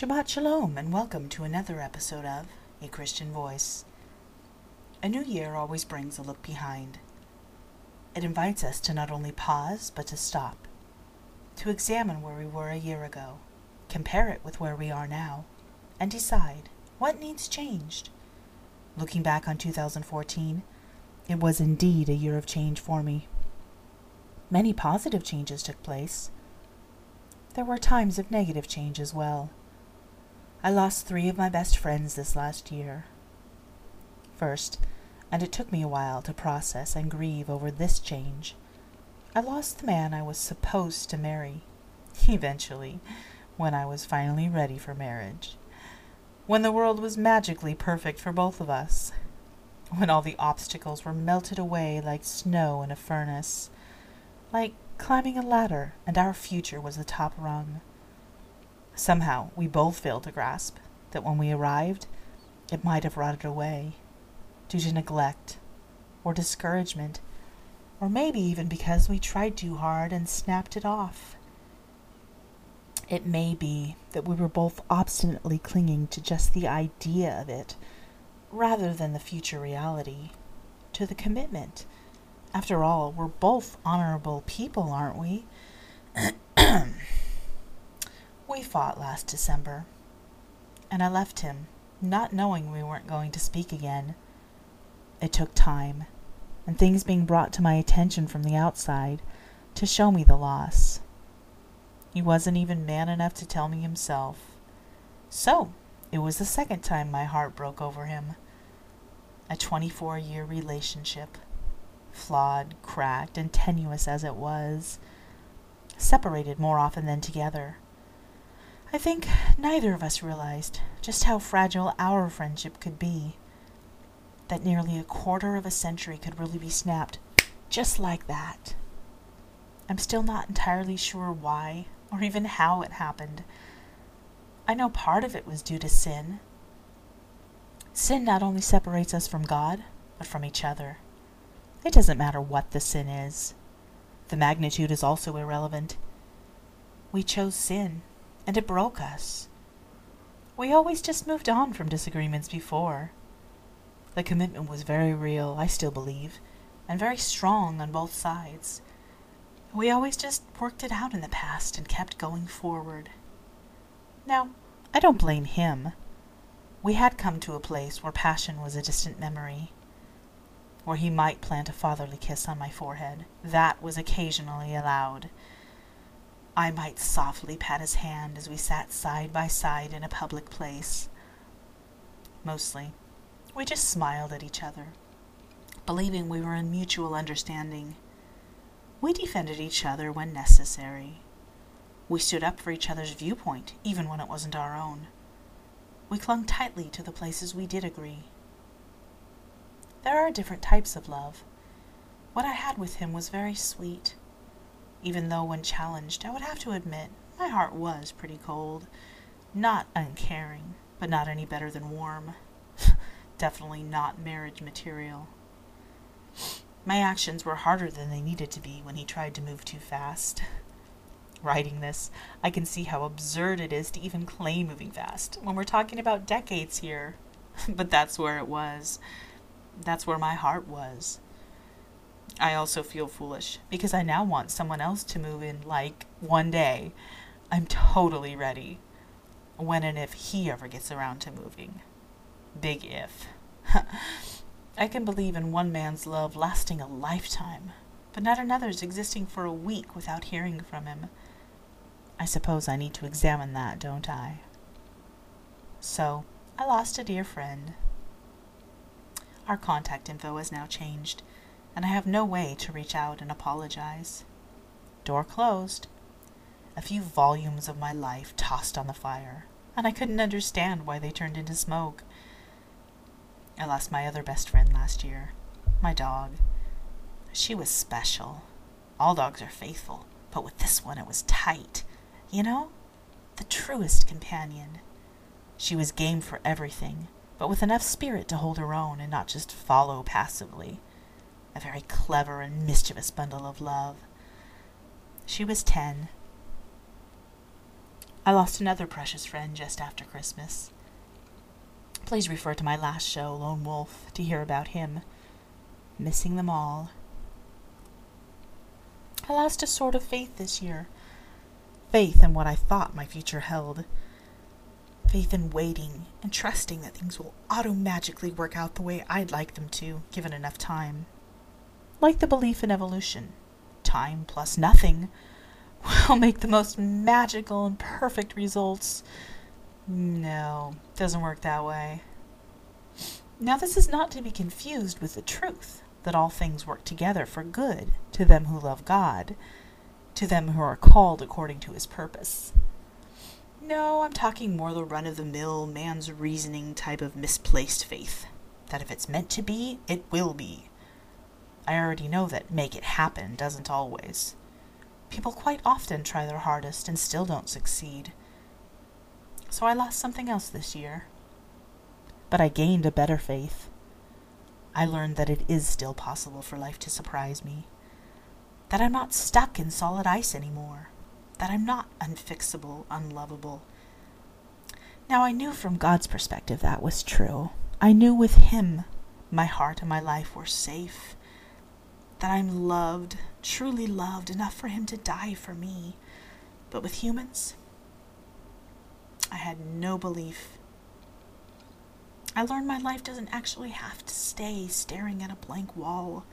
Shabbat Shalom, and welcome to another episode of A Christian Voice. A new year always brings a look behind. It invites us to not only pause, but to stop, to examine where we were a year ago, compare it with where we are now, and decide what needs changed. Looking back on 2014, it was indeed a year of change for me. Many positive changes took place. There were times of negative change as well. I lost three of my best friends this last year. First, and it took me a while to process and grieve over this change, I lost the man I was supposed to marry, eventually, when I was finally ready for marriage. When the world was magically perfect for both of us. When all the obstacles were melted away like snow in a furnace. Like climbing a ladder and our future was the top rung. Somehow we both failed to grasp that when we arrived, it might have rotted away due to neglect or discouragement, or maybe even because we tried too hard and snapped it off. It may be that we were both obstinately clinging to just the idea of it rather than the future reality, to the commitment. After all, we're both honorable people, aren't we? We fought last December, and I left him, not knowing we weren't going to speak again. It took time, and things being brought to my attention from the outside, to show me the loss. He wasn't even man enough to tell me himself. So, it was the second time my heart broke over him. A 24 year relationship, flawed, cracked, and tenuous as it was, separated more often than together. I think neither of us realized just how fragile our friendship could be. That nearly a quarter of a century could really be snapped just like that. I'm still not entirely sure why or even how it happened. I know part of it was due to sin. Sin not only separates us from God, but from each other. It doesn't matter what the sin is. The magnitude is also irrelevant. We chose sin and it broke us. We always just moved on from disagreements before. The commitment was very real, I still believe, and very strong on both sides. We always just worked it out in the past and kept going forward. Now, I don't blame him. We had come to a place where passion was a distant memory, where he might plant a fatherly kiss on my forehead. That was occasionally allowed. I might softly pat his hand as we sat side by side in a public place. Mostly, we just smiled at each other, believing we were in mutual understanding. We defended each other when necessary. We stood up for each other's viewpoint, even when it wasn't our own. We clung tightly to the places we did agree. There are different types of love. What I had with him was very sweet even though when challenged, I would have to admit my heart was pretty cold. Not uncaring, but not any better than warm. Definitely not marriage material. My actions were harder than they needed to be when he tried to move too fast. Writing this, I can see how absurd it is to even claim moving fast when we're talking about decades here. but that's where it was. That's where my heart was. I also feel foolish because I now want someone else to move in like one day. I'm totally ready. When and if he ever gets around to moving. Big if. I can believe in one man's love lasting a lifetime, but not another's existing for a week without hearing from him. I suppose I need to examine that, don't I? So, I lost a dear friend. Our contact info has now changed and I have no way to reach out and apologize. Door closed. A few volumes of my life tossed on the fire, and I couldn't understand why they turned into smoke. I lost my other best friend last year, my dog. She was special. All dogs are faithful, but with this one it was tight. You know? The truest companion. She was game for everything, but with enough spirit to hold her own and not just follow passively a very clever and mischievous bundle of love. She was ten. I lost another precious friend just after Christmas. Please refer to my last show, Lone Wolf, to hear about him. Missing them all. I lost a sort of faith this year. Faith in what I thought my future held. Faith in waiting and trusting that things will auto-magically work out the way I'd like them to, given enough time. Like the belief in evolution. Time plus nothing will make the most magical and perfect results. No, it doesn't work that way. Now, this is not to be confused with the truth that all things work together for good to them who love God, to them who are called according to his purpose. No, I'm talking more the run of the mill, man's reasoning type of misplaced faith. That if it's meant to be, it will be. I already know that make it happen doesn't always. People quite often try their hardest and still don't succeed. So I lost something else this year. But I gained a better faith. I learned that it is still possible for life to surprise me. That I'm not stuck in solid ice anymore. That I'm not unfixable, unlovable. Now I knew from God's perspective that was true. I knew with Him my heart and my life were safe that I'm loved, truly loved, enough for him to die for me. But with humans, I had no belief. I learned my life doesn't actually have to stay staring at a blank wall,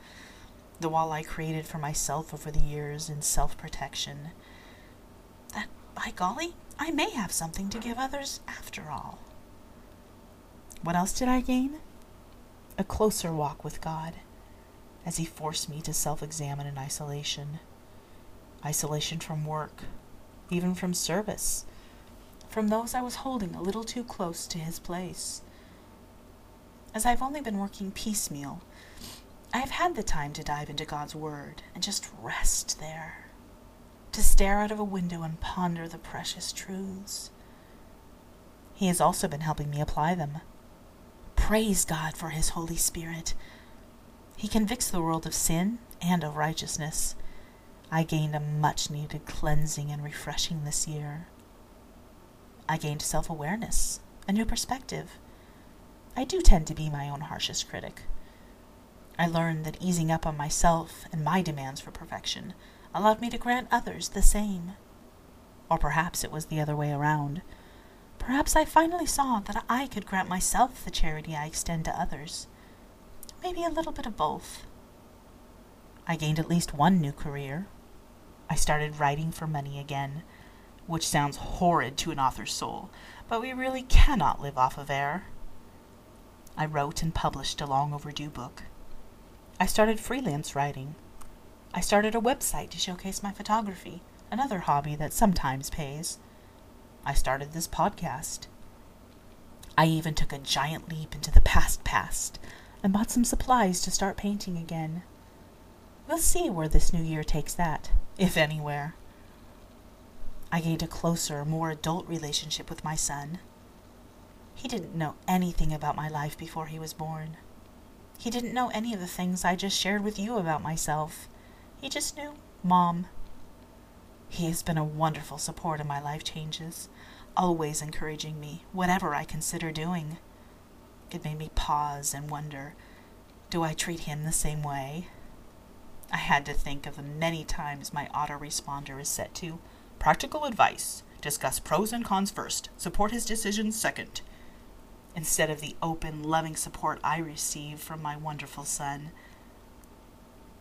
the wall I created for myself over the years in self protection. That, by golly, I may have something to give others after all. What else did I gain? A closer walk with God as he forced me to self examine in isolation. Isolation from work, even from service, from those I was holding a little too close to his place. As I've only been working piecemeal, I have had the time to dive into God's Word and just rest there, to stare out of a window and ponder the precious truths. He has also been helping me apply them. Praise God for His Holy Spirit he convicts the world of sin and of righteousness. I gained a much needed cleansing and refreshing this year. I gained self awareness, a new perspective. I do tend to be my own harshest critic. I learned that easing up on myself and my demands for perfection allowed me to grant others the same. Or perhaps it was the other way around. Perhaps I finally saw that I could grant myself the charity I extend to others maybe a little bit of both. I gained at least one new career. I started writing for money again, which sounds horrid to an author's soul, but we really cannot live off of air. I wrote and published a long overdue book. I started freelance writing. I started a website to showcase my photography, another hobby that sometimes pays. I started this podcast. I even took a giant leap into the past past and bought some supplies to start painting again. We'll see where this new year takes that, if anywhere. I gained a closer, more adult relationship with my son. He didn't know anything about my life before he was born. He didn't know any of the things I just shared with you about myself. He just knew Mom. He has been a wonderful support in my life changes, always encouraging me, whatever I consider doing. It made me pause and wonder do I treat him the same way? I had to think of the many times my autoresponder is set to practical advice, discuss pros and cons first, support his decisions second, instead of the open, loving support I receive from my wonderful son.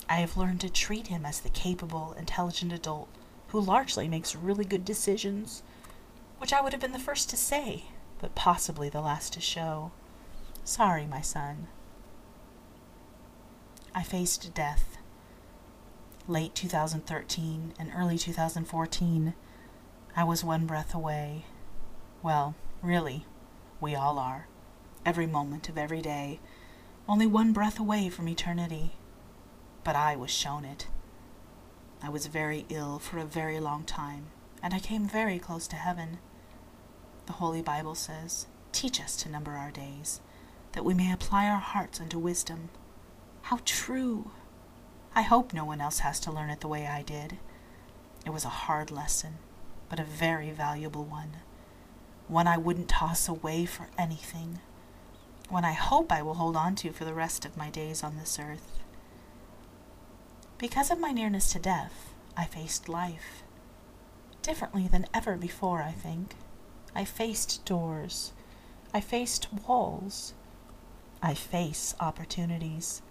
I have learned to treat him as the capable, intelligent adult who largely makes really good decisions, which I would have been the first to say, but possibly the last to show. Sorry, my son. I faced death. Late 2013 and early 2014, I was one breath away. Well, really, we all are. Every moment of every day, only one breath away from eternity. But I was shown it. I was very ill for a very long time, and I came very close to heaven. The Holy Bible says, Teach us to number our days that we may apply our hearts unto wisdom. How true! I hope no one else has to learn it the way I did. It was a hard lesson, but a very valuable one. One I wouldn't toss away for anything. One I hope I will hold on to for the rest of my days on this earth. Because of my nearness to death, I faced life. Differently than ever before, I think. I faced doors. I faced walls. I face opportunities.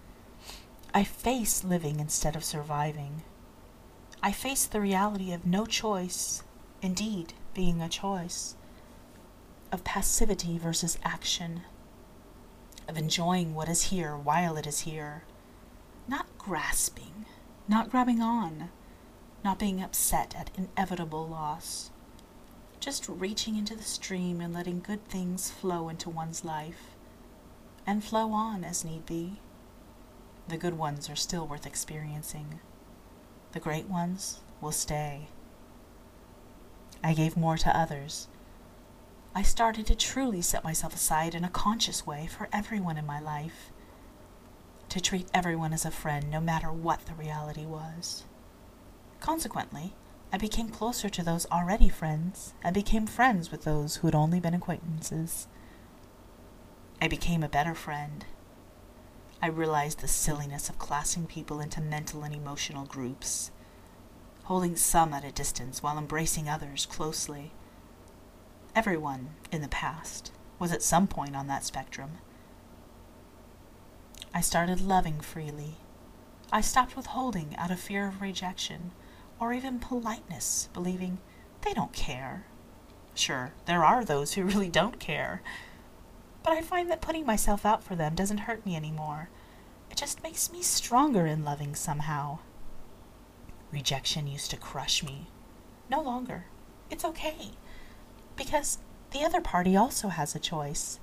I face living instead of surviving. I face the reality of no choice, indeed, being a choice, of passivity versus action, of enjoying what is here while it is here, not grasping, not grabbing on, not being upset at inevitable loss, just reaching into the stream and letting good things flow into one's life, and flow on as need be. The good ones are still worth experiencing. The great ones will stay. I gave more to others. I started to truly set myself aside in a conscious way for everyone in my life, to treat everyone as a friend no matter what the reality was. Consequently, I became closer to those already friends and became friends with those who had only been acquaintances. I became a better friend I realized the silliness of classing people into mental and emotional groups, holding some at a distance while embracing others closely. Everyone, in the past, was at some point on that spectrum. I started loving freely. I stopped withholding out of fear of rejection or even politeness, believing they don't care. Sure, there are those who really don't care but I find that putting myself out for them doesn't hurt me anymore. It just makes me stronger in loving somehow. Rejection used to crush me. No longer. It's okay. Because the other party also has a choice.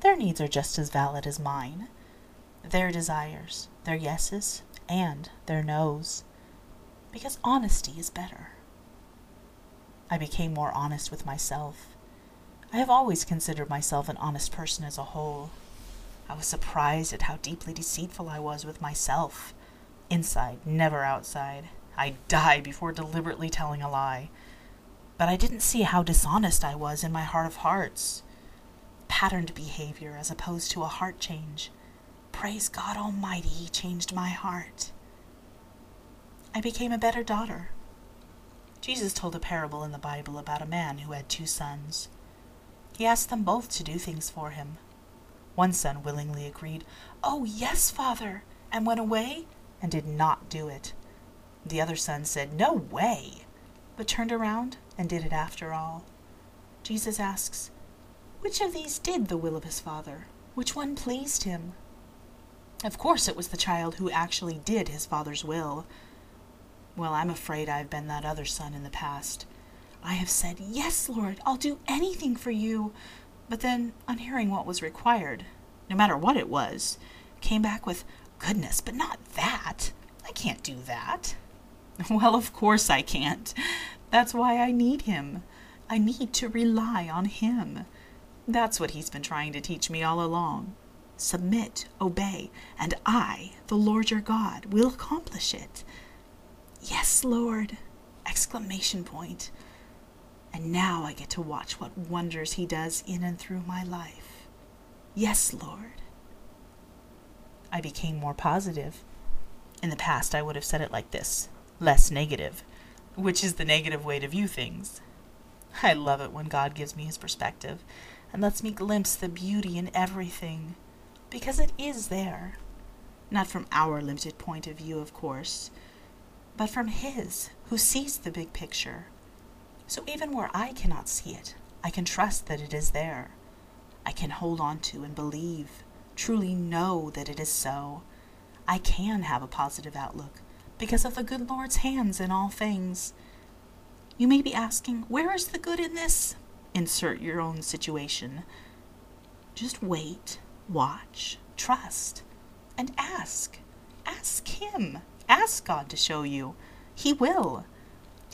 Their needs are just as valid as mine. Their desires, their yeses, and their nos. Because honesty is better. I became more honest with myself. I have always considered myself an honest person as a whole. I was surprised at how deeply deceitful I was with myself. Inside, never outside. I'd die before deliberately telling a lie. But I didn't see how dishonest I was in my heart of hearts. Patterned behavior as opposed to a heart change. Praise God Almighty, He changed my heart. I became a better daughter. Jesus told a parable in the Bible about a man who had two sons. He asked them both to do things for him. One son willingly agreed, Oh, yes, father, and went away and did not do it. The other son said, No way, but turned around and did it after all. Jesus asks, Which of these did the will of his father? Which one pleased him? Of course, it was the child who actually did his father's will. Well, I'm afraid I've been that other son in the past. I have said, Yes, Lord, I'll do anything for you. But then, on hearing what was required, no matter what it was, came back with, Goodness, but not that. I can't do that. Well, of course I can't. That's why I need him. I need to rely on him. That's what he's been trying to teach me all along. Submit, obey, and I, the Lord your God, will accomplish it. Yes, Lord! Exclamation point. And now I get to watch what wonders He does in and through my life. Yes, Lord. I became more positive. In the past, I would have said it like this less negative, which is the negative way to view things. I love it when God gives me His perspective and lets me glimpse the beauty in everything, because it is there. Not from our limited point of view, of course, but from His, who sees the big picture so even where I cannot see it, I can trust that it is there. I can hold on to and believe, truly know that it is so. I can have a positive outlook because of the good Lord's hands in all things. You may be asking, where is the good in this? Insert your own situation. Just wait, watch, trust, and ask. Ask Him. Ask God to show you. He will.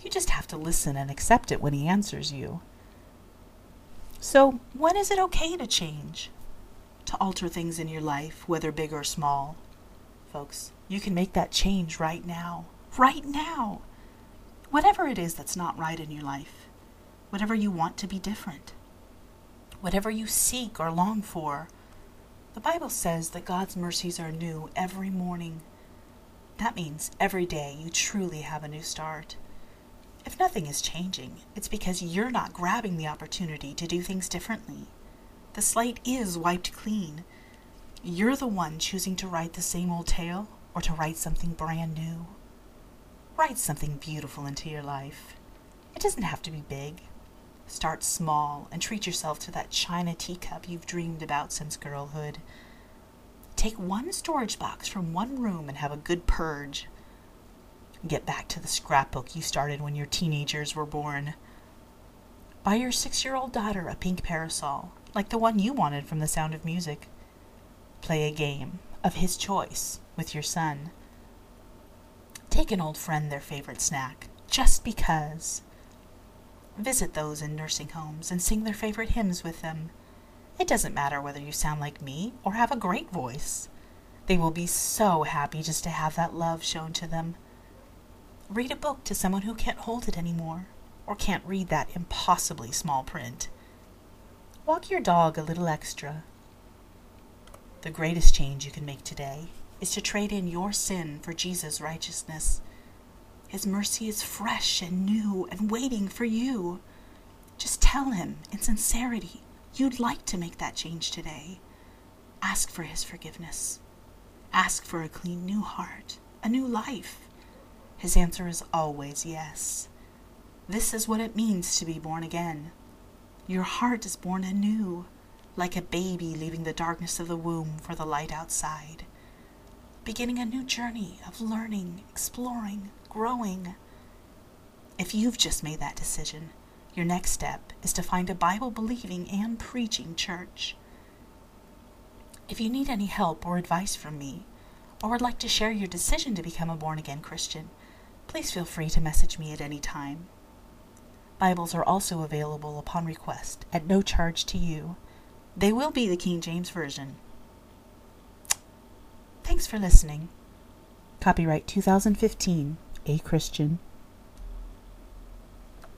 You just have to listen and accept it when he answers you. So, when is it okay to change? To alter things in your life, whether big or small? Folks, you can make that change right now. Right now! Whatever it is that's not right in your life, whatever you want to be different, whatever you seek or long for. The Bible says that God's mercies are new every morning. That means every day you truly have a new start. If nothing is changing, it's because you're not grabbing the opportunity to do things differently. The slate is wiped clean. You're the one choosing to write the same old tale or to write something brand new. Write something beautiful into your life. It doesn't have to be big. Start small and treat yourself to that china teacup you've dreamed about since girlhood. Take one storage box from one room and have a good purge. Get back to the scrapbook you started when your teenagers were born. Buy your six year old daughter a pink parasol, like the one you wanted from the sound of music. Play a game, of his choice, with your son. Take an old friend their favorite snack, just because. Visit those in nursing homes and sing their favorite hymns with them. It doesn't matter whether you sound like me or have a great voice. They will be so happy just to have that love shown to them. Read a book to someone who can't hold it anymore or can't read that impossibly small print. Walk your dog a little extra. The greatest change you can make today is to trade in your sin for Jesus' righteousness. His mercy is fresh and new and waiting for you. Just tell Him in sincerity you'd like to make that change today. Ask for His forgiveness. Ask for a clean new heart, a new life. His answer is always yes. This is what it means to be born again. Your heart is born anew, like a baby leaving the darkness of the womb for the light outside, beginning a new journey of learning, exploring, growing. If you've just made that decision, your next step is to find a Bible believing and preaching church. If you need any help or advice from me, or would like to share your decision to become a born again Christian, please feel free to message me at any time. Bibles are also available upon request at no charge to you. They will be the King James Version. Thanks for listening. Copyright 2015 a Christian.